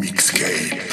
Mixgate.